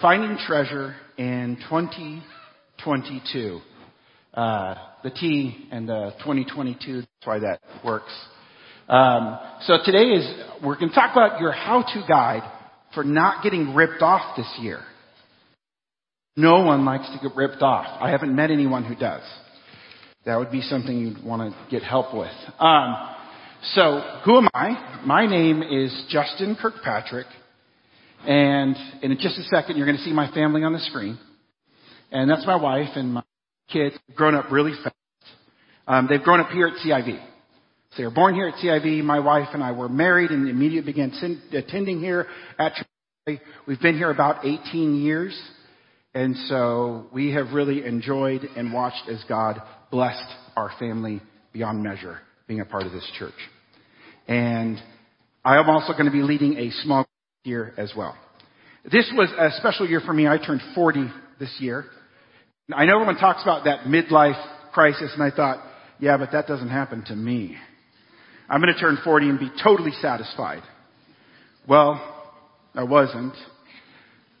Finding Treasure in 2022. Uh, the T and the 2022, that's why that works. Um, so today is, we're going to talk about your how-to guide for not getting ripped off this year. No one likes to get ripped off. I haven't met anyone who does. That would be something you'd want to get help with. Um, so, who am I? My name is Justin Kirkpatrick, and in just a second, you're going to see my family on the screen, and that's my wife and my kids. Grown up really fast. Um, they've grown up here at CIV. So they were born here at CIV. My wife and I were married and immediately began attending here at. We've been here about 18 years. And so we have really enjoyed and watched as God blessed our family beyond measure being a part of this church. And I am also going to be leading a small here as well. This was a special year for me. I turned 40 this year. I know everyone talks about that midlife crisis and I thought, yeah, but that doesn't happen to me. I'm going to turn 40 and be totally satisfied. Well, I wasn't.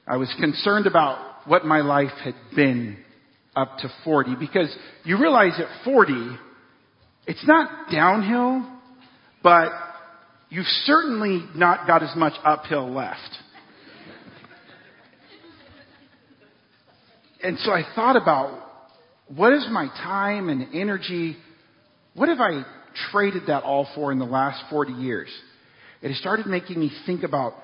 I was concerned about what my life had been up to 40 because you realize at 40, it's not downhill, but you've certainly not got as much uphill left. And so I thought about what is my time and energy? What have I traded that all for in the last 40 years? It started making me think about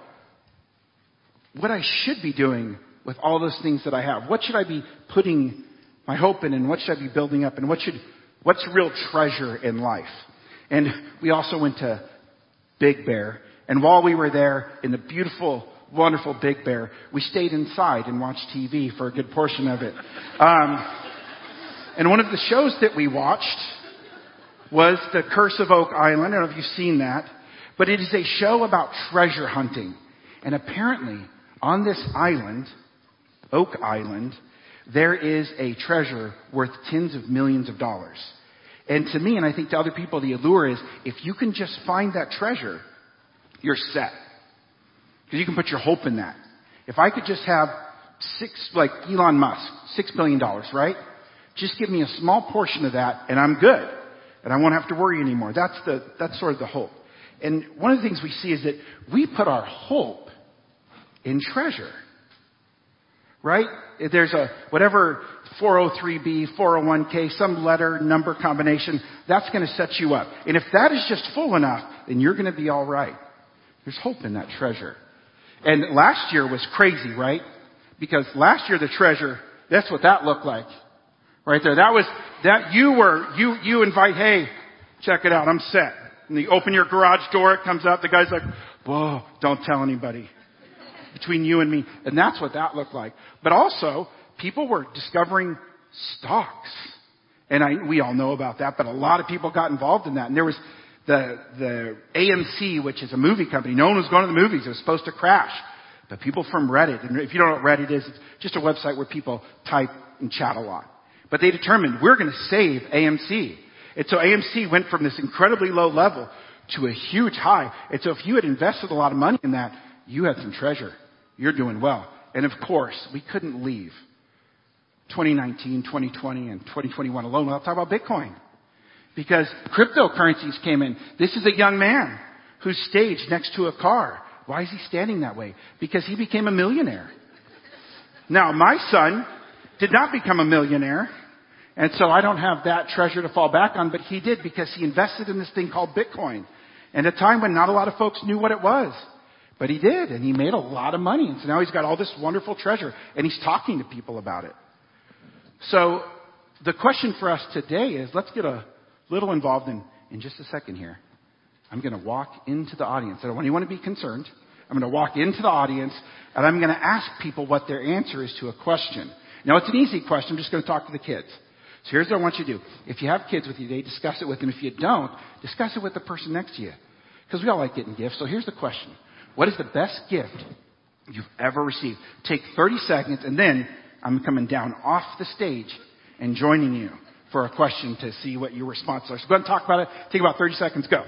what I should be doing with all those things that I have? What should I be putting my hope in and what should I be building up and what should, what's real treasure in life? And we also went to Big Bear and while we were there in the beautiful, wonderful Big Bear, we stayed inside and watched TV for a good portion of it. Um, and one of the shows that we watched was The Curse of Oak Island. I don't know if you've seen that, but it is a show about treasure hunting. And apparently, on this island, Oak Island, there is a treasure worth tens of millions of dollars. And to me, and I think to other people, the allure is if you can just find that treasure, you're set. Because you can put your hope in that. If I could just have six, like Elon Musk, six billion dollars, right? Just give me a small portion of that and I'm good. And I won't have to worry anymore. That's the, that's sort of the hope. And one of the things we see is that we put our hope in treasure right? There's a whatever 403b, 401k, some letter, number combination, that's going to set you up. And if that is just full enough, then you're going to be all right. There's hope in that treasure. And last year was crazy, right? Because last year the treasure, that's what that looked like. Right there. That was, that you were, you, you invite, hey, check it out, I'm set. And you open your garage door, it comes out, the guy's like, whoa, don't tell anybody between you and me. And that's what that looked like. But also, people were discovering stocks. And I, we all know about that, but a lot of people got involved in that. And there was the, the AMC, which is a movie company. No one was going to the movies. It was supposed to crash. But people from Reddit, and if you don't know what Reddit is, it's just a website where people type and chat a lot. But they determined we're going to save AMC. And so AMC went from this incredibly low level to a huge high. And so if you had invested a lot of money in that, you had some treasure. You're doing well. And of course, we couldn't leave 2019, 2020, and 2021 alone I'll talk about Bitcoin. Because cryptocurrencies came in. This is a young man who's staged next to a car. Why is he standing that way? Because he became a millionaire. Now, my son did not become a millionaire, and so I don't have that treasure to fall back on, but he did because he invested in this thing called Bitcoin. At a time when not a lot of folks knew what it was. But he did, and he made a lot of money. And so now he's got all this wonderful treasure, and he's talking to people about it. So the question for us today is let's get a little involved in, in just a second here. I'm going to walk into the audience. I don't want anyone to be concerned. I'm going to walk into the audience, and I'm going to ask people what their answer is to a question. Now, it's an easy question. I'm just going to talk to the kids. So here's what I want you to do. If you have kids with you today, discuss it with them. If you don't, discuss it with the person next to you. Because we all like getting gifts. So here's the question. What is the best gift you've ever received? Take 30 seconds and then I'm coming down off the stage and joining you for a question to see what your response is. So go ahead and talk about it. Take about 30 seconds. Go.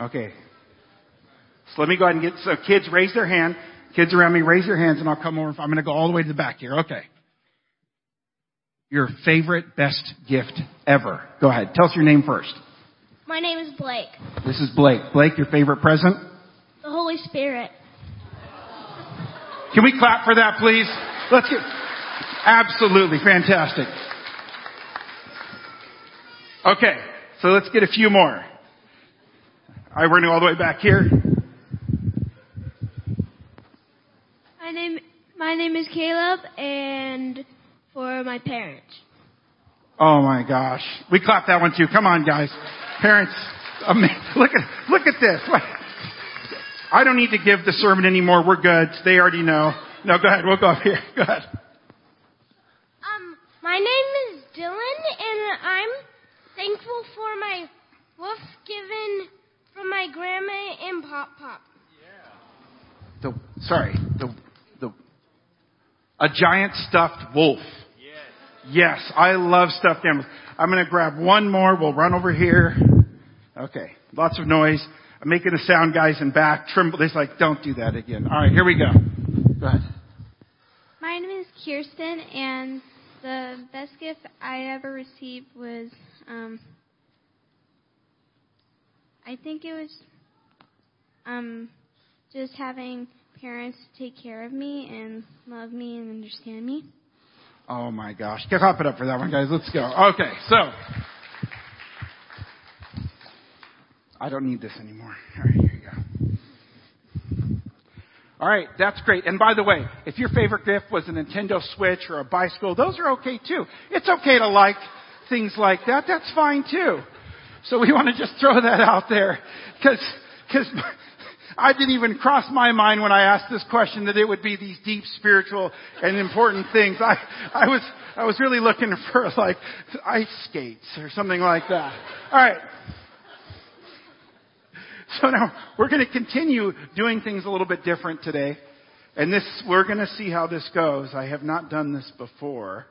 Okay. So let me go ahead and get, so kids raise their hand Kids around me, raise your hands and I'll come over. I'm going to go all the way to the back here. Okay. Your favorite, best gift ever. Go ahead. Tell us your name first. My name is Blake. This is Blake. Blake, your favorite present? The Holy Spirit. Can we clap for that, please? Let's get, absolutely fantastic. Okay, so let's get a few more. are I running all the way back here. My name my name is Caleb and for my parents. Oh my gosh. We clap that one too. Come on guys. Parents, look at, look at this. I don't need to give the sermon anymore. We're good. They already know. No, go ahead. We'll go up here. Go ahead. Um, my name is Dylan and I'm thankful for my wolf given from my grandma and Pop Pop. Yeah. The, sorry, a giant stuffed wolf. Yes. Yes, I love stuffed animals. I'm gonna grab one more. We'll run over here. Okay. Lots of noise. I'm making a sound, guys, in back. Trimble. They're like, don't do that again. All right, here we go. Go ahead. My name is Kirsten, and the best gift I ever received was, um, I think it was, um, just having parents to take care of me and love me and understand me. Oh my gosh. Get hop it up for that one, guys. Let's go. Okay, so I don't need this anymore. All right, here you go. All right, that's great. And by the way, if your favorite gift was a Nintendo Switch or a bicycle, those are okay too. It's okay to like things like that. That's fine too. So we want to just throw that out there because because I didn't even cross my mind when I asked this question that it would be these deep spiritual and important things. I I was I was really looking for like ice skates or something like that. All right. So now we're going to continue doing things a little bit different today. And this, we're going to see how this goes. I have not done this before.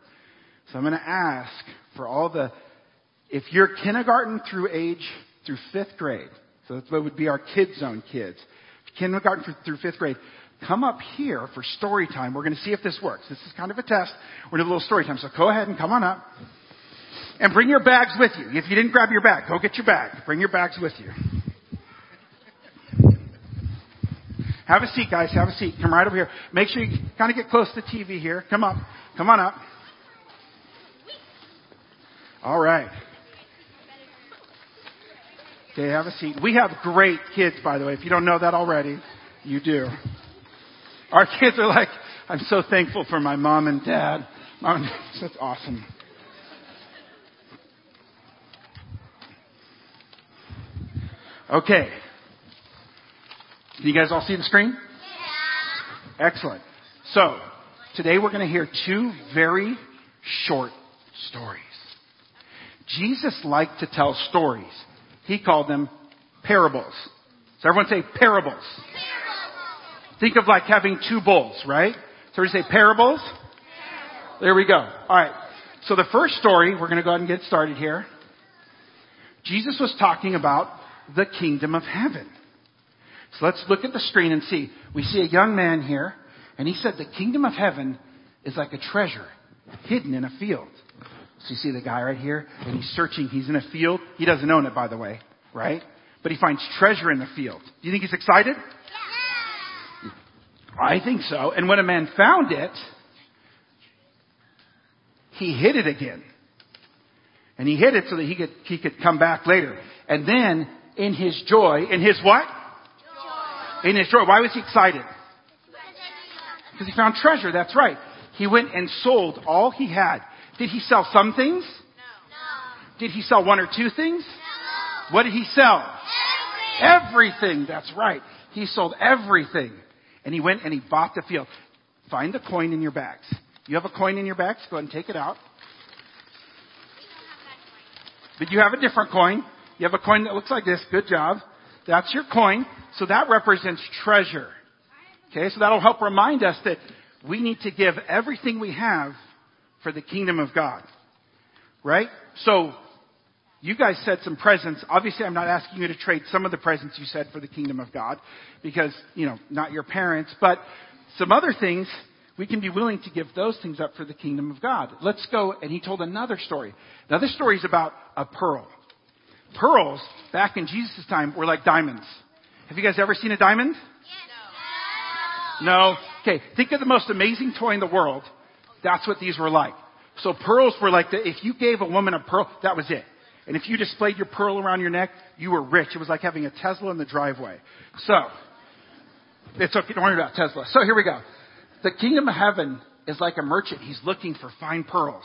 So I'm going to ask for all the, if you're kindergarten through age, through fifth grade, so that would be our kids zone kids, kindergarten through fifth grade, come up here for story time. We're going to see if this works. This is kind of a test. We're going to do a little story time. So go ahead and come on up. And bring your bags with you. If you didn't grab your bag, go get your bag. Bring your bags with you. Have a seat, guys. Have a seat. Come right over here. Make sure you kind of get close to the TV here. Come up. Come on up. All right. Okay, have a seat. We have great kids, by the way. If you don't know that already, you do. Our kids are like, I'm so thankful for my mom and dad. Mom, that's awesome. Okay. Can you guys all see the screen? Yeah. Excellent. So, today we're going to hear two very short stories. Jesus liked to tell stories. He called them parables. So everyone say parables. parables. Think of like having two bowls, right? So we say parables. parables. There we go. All right. So the first story, we're going to go ahead and get started here. Jesus was talking about the kingdom of heaven. So let's look at the screen and see. We see a young man here, and he said the kingdom of heaven is like a treasure hidden in a field. So you see the guy right here, and he's searching. He's in a field. He doesn't own it, by the way, right? But he finds treasure in the field. Do you think he's excited? Yeah. I think so. And when a man found it, he hid it again. And he hid it so that he could, he could come back later. And then, in his joy, in his what? Joy. in his joy. Why was he excited? Because he found treasure. That's right. He went and sold all he had. Did he sell some things? No. Did he sell one or two things? No. What did he sell? Everything. everything. That's right. He sold everything. And he went and he bought the field. Find the coin in your bags. You have a coin in your bags? Go ahead and take it out. But you have a different coin. You have a coin that looks like this. Good job. That's your coin. So that represents treasure. Okay, so that'll help remind us that we need to give everything we have for the kingdom of God. Right? So, you guys said some presents. Obviously, I'm not asking you to trade some of the presents you said for the kingdom of God because, you know, not your parents, but some other things, we can be willing to give those things up for the kingdom of God. Let's go, and he told another story. Now, this story is about a pearl. Pearls, back in Jesus' time, were like diamonds. Have you guys ever seen a diamond? No? Okay, think of the most amazing toy in the world. That's what these were like. So pearls were like the, if you gave a woman a pearl, that was it. And if you displayed your pearl around your neck, you were rich. It was like having a Tesla in the driveway. So, it's okay, don't worry about Tesla. So here we go. The kingdom of heaven is like a merchant. He's looking for fine pearls.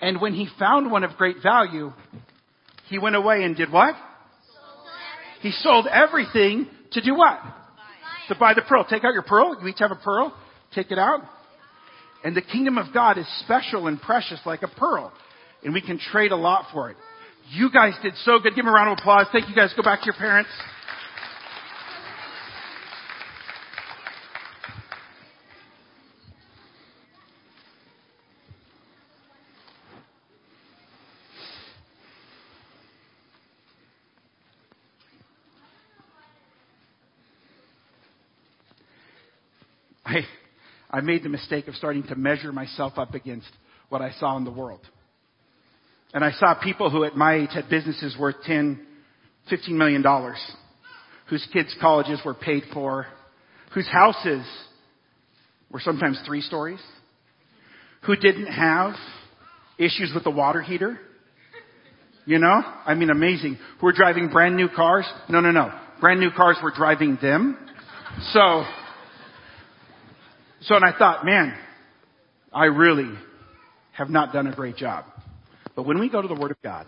And when he found one of great value, he went away and did what? He sold everything to do what? To buy the pearl. Take out your pearl. You each have a pearl. Take it out. And the kingdom of God is special and precious like a pearl and we can trade a lot for it. You guys did so good. Give them a round of applause. Thank you guys. Go back to your parents. I, I made the mistake of starting to measure myself up against what I saw in the world. And I saw people who at my age had businesses worth 10, 15 million dollars, whose kids' colleges were paid for, whose houses were sometimes three stories, who didn't have issues with the water heater. You know? I mean, amazing. Who were driving brand new cars. No, no, no. Brand new cars were driving them. So, so and I thought, man, I really have not done a great job. But when we go to the Word of God,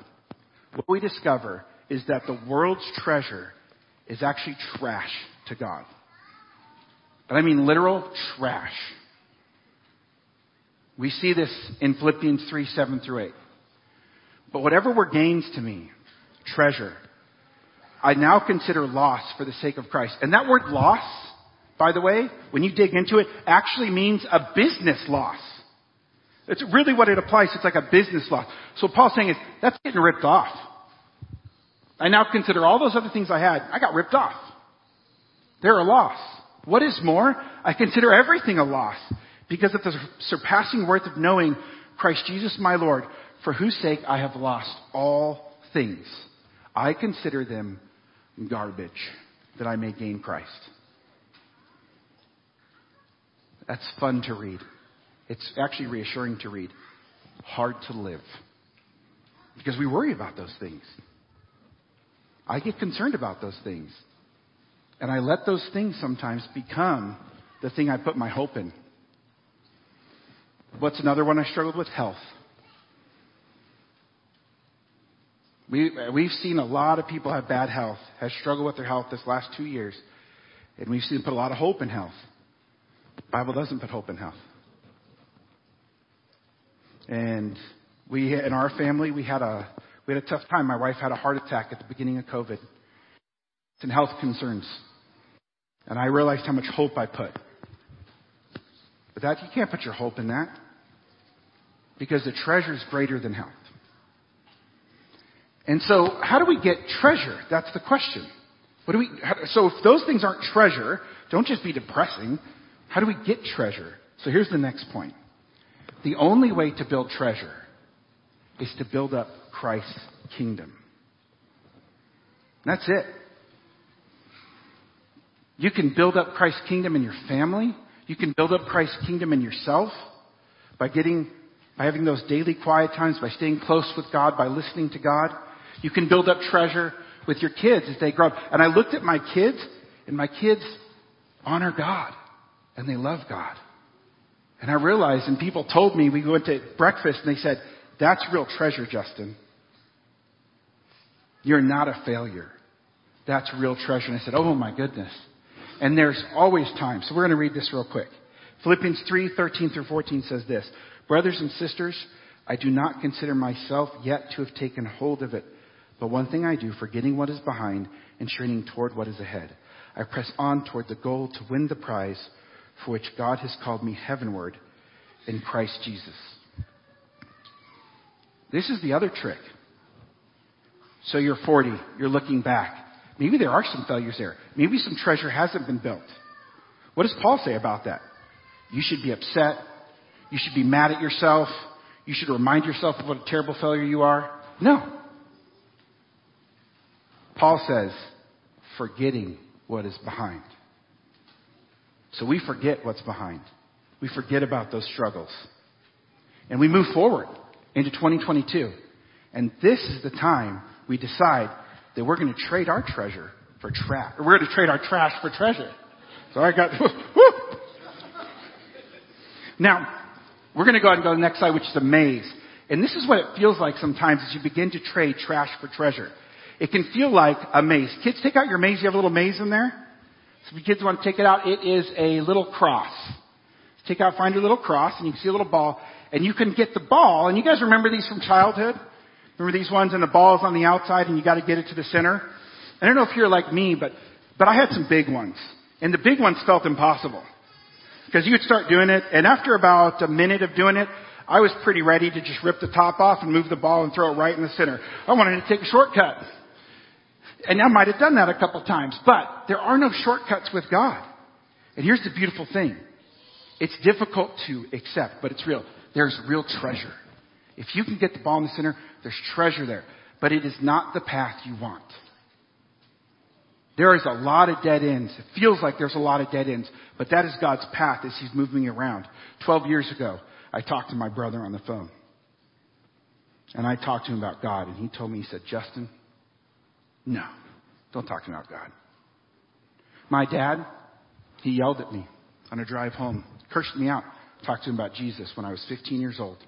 what we discover is that the world's treasure is actually trash to God. And I mean literal trash. We see this in Philippians 3, 7 through 8. But whatever were gains to me, treasure, I now consider loss for the sake of Christ. And that word loss, by the way, when you dig into it, actually means a business loss. It's really what it applies. It's like a business loss. So Paul's saying is, that's getting ripped off. I now consider all those other things I had, I got ripped off. They're a loss. What is more, I consider everything a loss because of the surpassing worth of knowing Christ Jesus my Lord, for whose sake I have lost all things. I consider them garbage that I may gain Christ. That's fun to read. It's actually reassuring to read. Hard to live. Because we worry about those things. I get concerned about those things. And I let those things sometimes become the thing I put my hope in. What's another one I struggled with? Health. We, we've seen a lot of people have bad health, have struggled with their health this last two years. And we've seen put a lot of hope in health. Bible doesn't put hope in health. And we, in our family, we had a, we had a tough time. My wife had a heart attack at the beginning of COVID. And health concerns. And I realized how much hope I put. But that, you can't put your hope in that. Because the treasure is greater than health. And so, how do we get treasure? That's the question. What do we, so if those things aren't treasure, don't just be depressing. How do we get treasure? So here's the next point. The only way to build treasure is to build up Christ's kingdom. That's it. You can build up Christ's kingdom in your family. You can build up Christ's kingdom in yourself by getting, by having those daily quiet times, by staying close with God, by listening to God. You can build up treasure with your kids as they grow up. And I looked at my kids, and my kids honor God, and they love God. And I realized, and people told me, we went to breakfast and they said, that's real treasure, Justin. You're not a failure. That's real treasure. And I said, oh my goodness. And there's always time. So we're going to read this real quick. Philippians 3, 13 through 14 says this. Brothers and sisters, I do not consider myself yet to have taken hold of it. But one thing I do, forgetting what is behind and straining toward what is ahead. I press on toward the goal to win the prize for which God has called me heavenward in Christ Jesus. This is the other trick. So you're 40, you're looking back. Maybe there are some failures there. Maybe some treasure hasn't been built. What does Paul say about that? You should be upset. You should be mad at yourself. You should remind yourself of what a terrible failure you are. No. Paul says, forgetting what is behind. So we forget what's behind. We forget about those struggles. And we move forward into 2022. And this is the time we decide that we're going to trade our treasure for trash. We're going to trade our trash for treasure. So I got, Now, we're going to go ahead and go to the next slide, which is a maze. And this is what it feels like sometimes as you begin to trade trash for treasure. It can feel like a maze. Kids, take out your maze. You have a little maze in there? So if you kids want to take it out, it is a little cross. Take out, find your little cross, and you can see a little ball, and you can get the ball. And you guys remember these from childhood? Remember these ones, and the ball's on the outside, and you got to get it to the center. I don't know if you're like me, but but I had some big ones, and the big ones felt impossible because you would start doing it, and after about a minute of doing it, I was pretty ready to just rip the top off and move the ball and throw it right in the center. I wanted to take a shortcut. And I might have done that a couple times, but there are no shortcuts with God. And here's the beautiful thing. It's difficult to accept, but it's real. There's real treasure. If you can get the ball in the center, there's treasure there. But it is not the path you want. There is a lot of dead ends. It feels like there's a lot of dead ends, but that is God's path as He's moving around. Twelve years ago, I talked to my brother on the phone. And I talked to him about God, and he told me, he said, Justin, no, don't talk about God. My dad, he yelled at me on a drive home, cursed me out, talked to him about Jesus when I was 15 years old.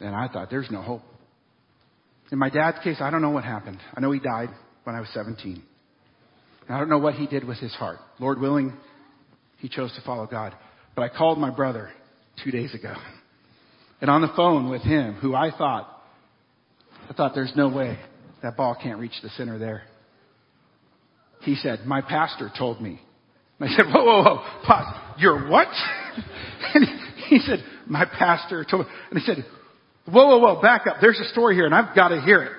And I thought, there's no hope. In my dad's case, I don't know what happened. I know he died when I was 17. And I don't know what he did with his heart. Lord willing, he chose to follow God. But I called my brother two days ago. And on the phone with him, who I thought, I thought there's no way that ball can't reach the center there. He said, my pastor told me. And I said, whoa, whoa, whoa, pause. You're what? and he said, my pastor told me. And he said, whoa, whoa, whoa, back up. There's a story here and I've got to hear it.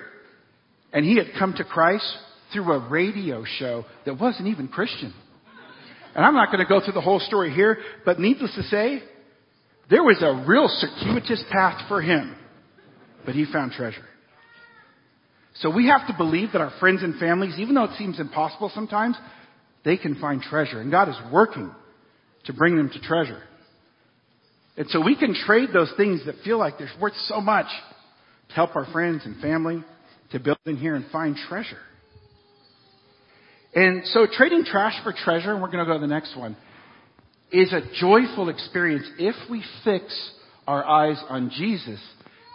And he had come to Christ through a radio show that wasn't even Christian. And I'm not going to go through the whole story here, but needless to say, there was a real circuitous path for him. But he found treasure. So we have to believe that our friends and families, even though it seems impossible sometimes, they can find treasure. And God is working to bring them to treasure. And so we can trade those things that feel like they're worth so much to help our friends and family to build in here and find treasure. And so trading trash for treasure, and we're going to go to the next one, is a joyful experience if we fix our eyes on Jesus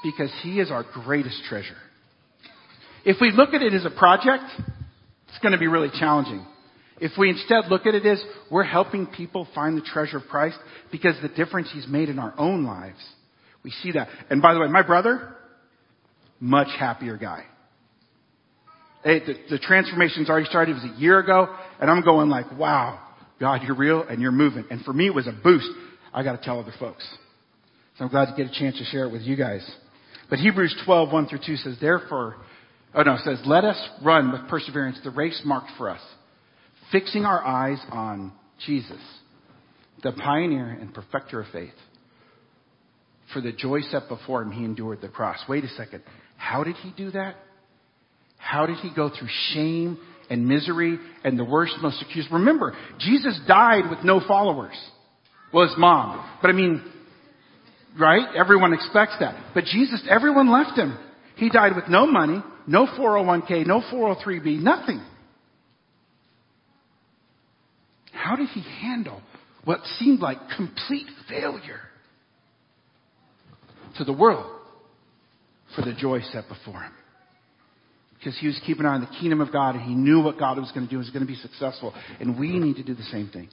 because he is our greatest treasure. If we look at it as a project, it's going to be really challenging. If we instead look at it as we're helping people find the treasure of Christ because the difference he's made in our own lives, we see that. And by the way, my brother, much happier guy. Hey, the, the transformation's already started. It was a year ago, and I'm going like, wow, God, you're real and you're moving. And for me, it was a boost. I got to tell other folks. So I'm glad to get a chance to share it with you guys. But Hebrews 12, 1 through 2 says, therefore, oh no, it says, let us run with perseverance the race marked for us, fixing our eyes on Jesus, the pioneer and perfecter of faith. For the joy set before him, he endured the cross. Wait a second. How did he do that? How did he go through shame and misery and the worst, most accused? Remember, Jesus died with no followers. Well, his mom. But I mean, right? Everyone expects that. But Jesus, everyone left him. He died with no money, no 401k, no 403b, nothing. How did he handle what seemed like complete failure to the world for the joy set before him? because he was keeping an eye on the kingdom of God and he knew what God was going to do He was going to be successful. And we need to do the same thing.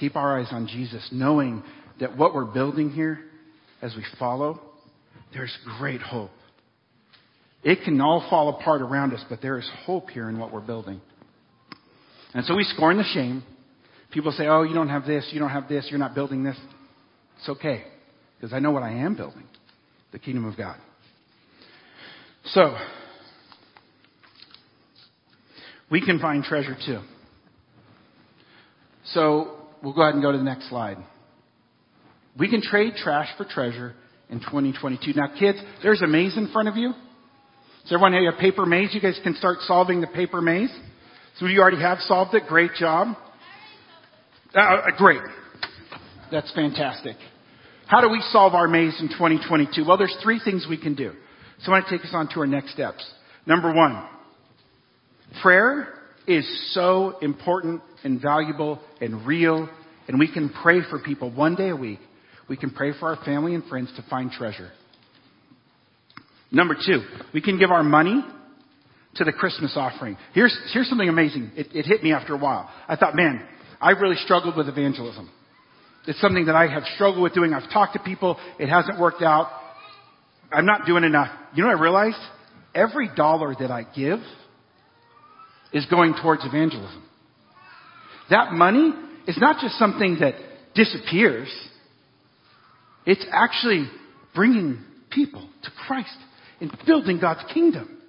Keep our eyes on Jesus, knowing that what we're building here as we follow, there's great hope. It can all fall apart around us, but there is hope here in what we're building. And so we scorn the shame. People say, oh, you don't have this, you don't have this, you're not building this. It's okay, because I know what I am building the kingdom of God. So, we can find treasure too. So we'll go ahead and go to the next slide. We can trade trash for treasure in 2022. Now, kids, there's a maze in front of you. Does everyone have a paper maze? You guys can start solving the paper maze. So you already have solved it. Great job. Uh, uh great. That's fantastic. How do we solve our maze in 2022? Well, there's three things we can do. So I want to take us on to our next steps. Number one, prayer is so important and valuable and real, and we can pray for people one day a week. We can pray for our family and friends to find treasure. Number two, we can give our money to the Christmas offering. Here's, here's something amazing. It, it hit me after a while. I thought, man, I really struggled with evangelism. It's something that I have struggled with doing. I've talked to people. It hasn't worked out. I'm not doing enough. You know what I realized? Every dollar that I give is going towards evangelism. That money is not just something that disappears. It's actually bringing people to Christ and building God's kingdom.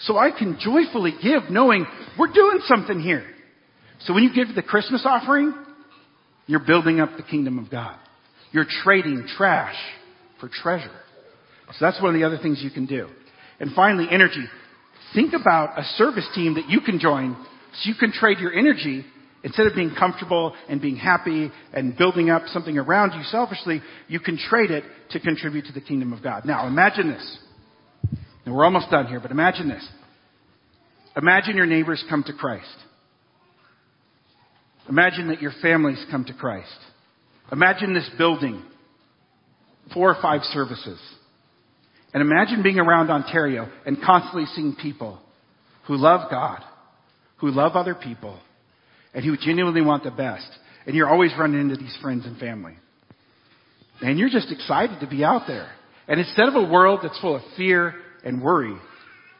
So I can joyfully give knowing we're doing something here. So when you give the Christmas offering, you're building up the kingdom of God. You're trading trash for treasure. So that's one of the other things you can do. And finally, energy. Think about a service team that you can join so you can trade your energy instead of being comfortable and being happy and building up something around you selfishly, you can trade it to contribute to the kingdom of God. Now imagine this. And we're almost done here, but imagine this. Imagine your neighbors come to Christ. Imagine that your families come to Christ. Imagine this building, four or five services. And imagine being around Ontario and constantly seeing people who love God, who love other people, and who genuinely want the best. And you're always running into these friends and family. And you're just excited to be out there. And instead of a world that's full of fear and worry,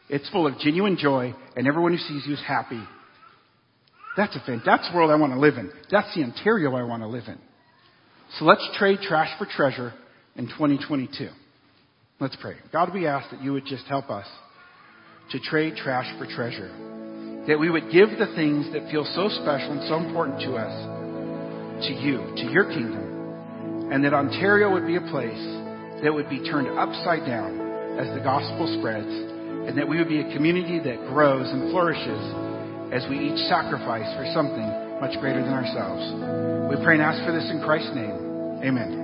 it's full of genuine joy, and everyone who sees you is happy that's a fan. That's the world I want to live in. That's the Ontario I want to live in. So let's trade trash for treasure in 2022. Let's pray. God, we ask that you would just help us to trade trash for treasure. That we would give the things that feel so special and so important to us to you, to your kingdom. And that Ontario would be a place that would be turned upside down as the gospel spreads. And that we would be a community that grows and flourishes as we each sacrifice for something much greater than ourselves. We pray and ask for this in Christ's name. Amen.